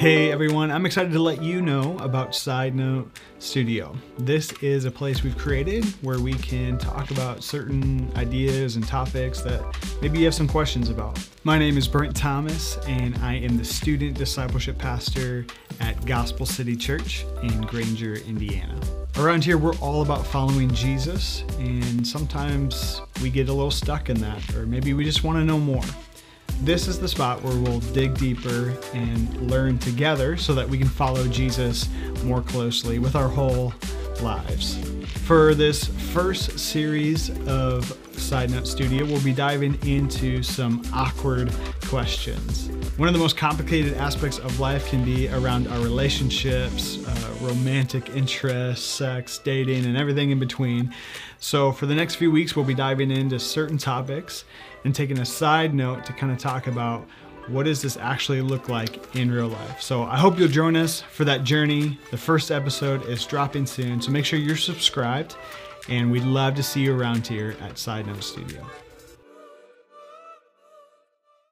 Hey everyone, I'm excited to let you know about Side Note Studio. This is a place we've created where we can talk about certain ideas and topics that maybe you have some questions about. My name is Brent Thomas, and I am the student discipleship pastor at Gospel City Church in Granger, Indiana. Around here, we're all about following Jesus, and sometimes we get a little stuck in that, or maybe we just want to know more. This is the spot where we'll dig deeper and learn together so that we can follow Jesus more closely with our whole lives. For this first series of Side Note Studio, we'll be diving into some awkward questions. One of the most complicated aspects of life can be around our relationships, uh, romantic interests, sex, dating, and everything in between. So, for the next few weeks, we'll be diving into certain topics and taking a side note to kind of talk about what does this actually look like in real life. So I hope you'll join us for that journey. The first episode is dropping soon, so make sure you're subscribed, and we'd love to see you around here at Side Note Studio.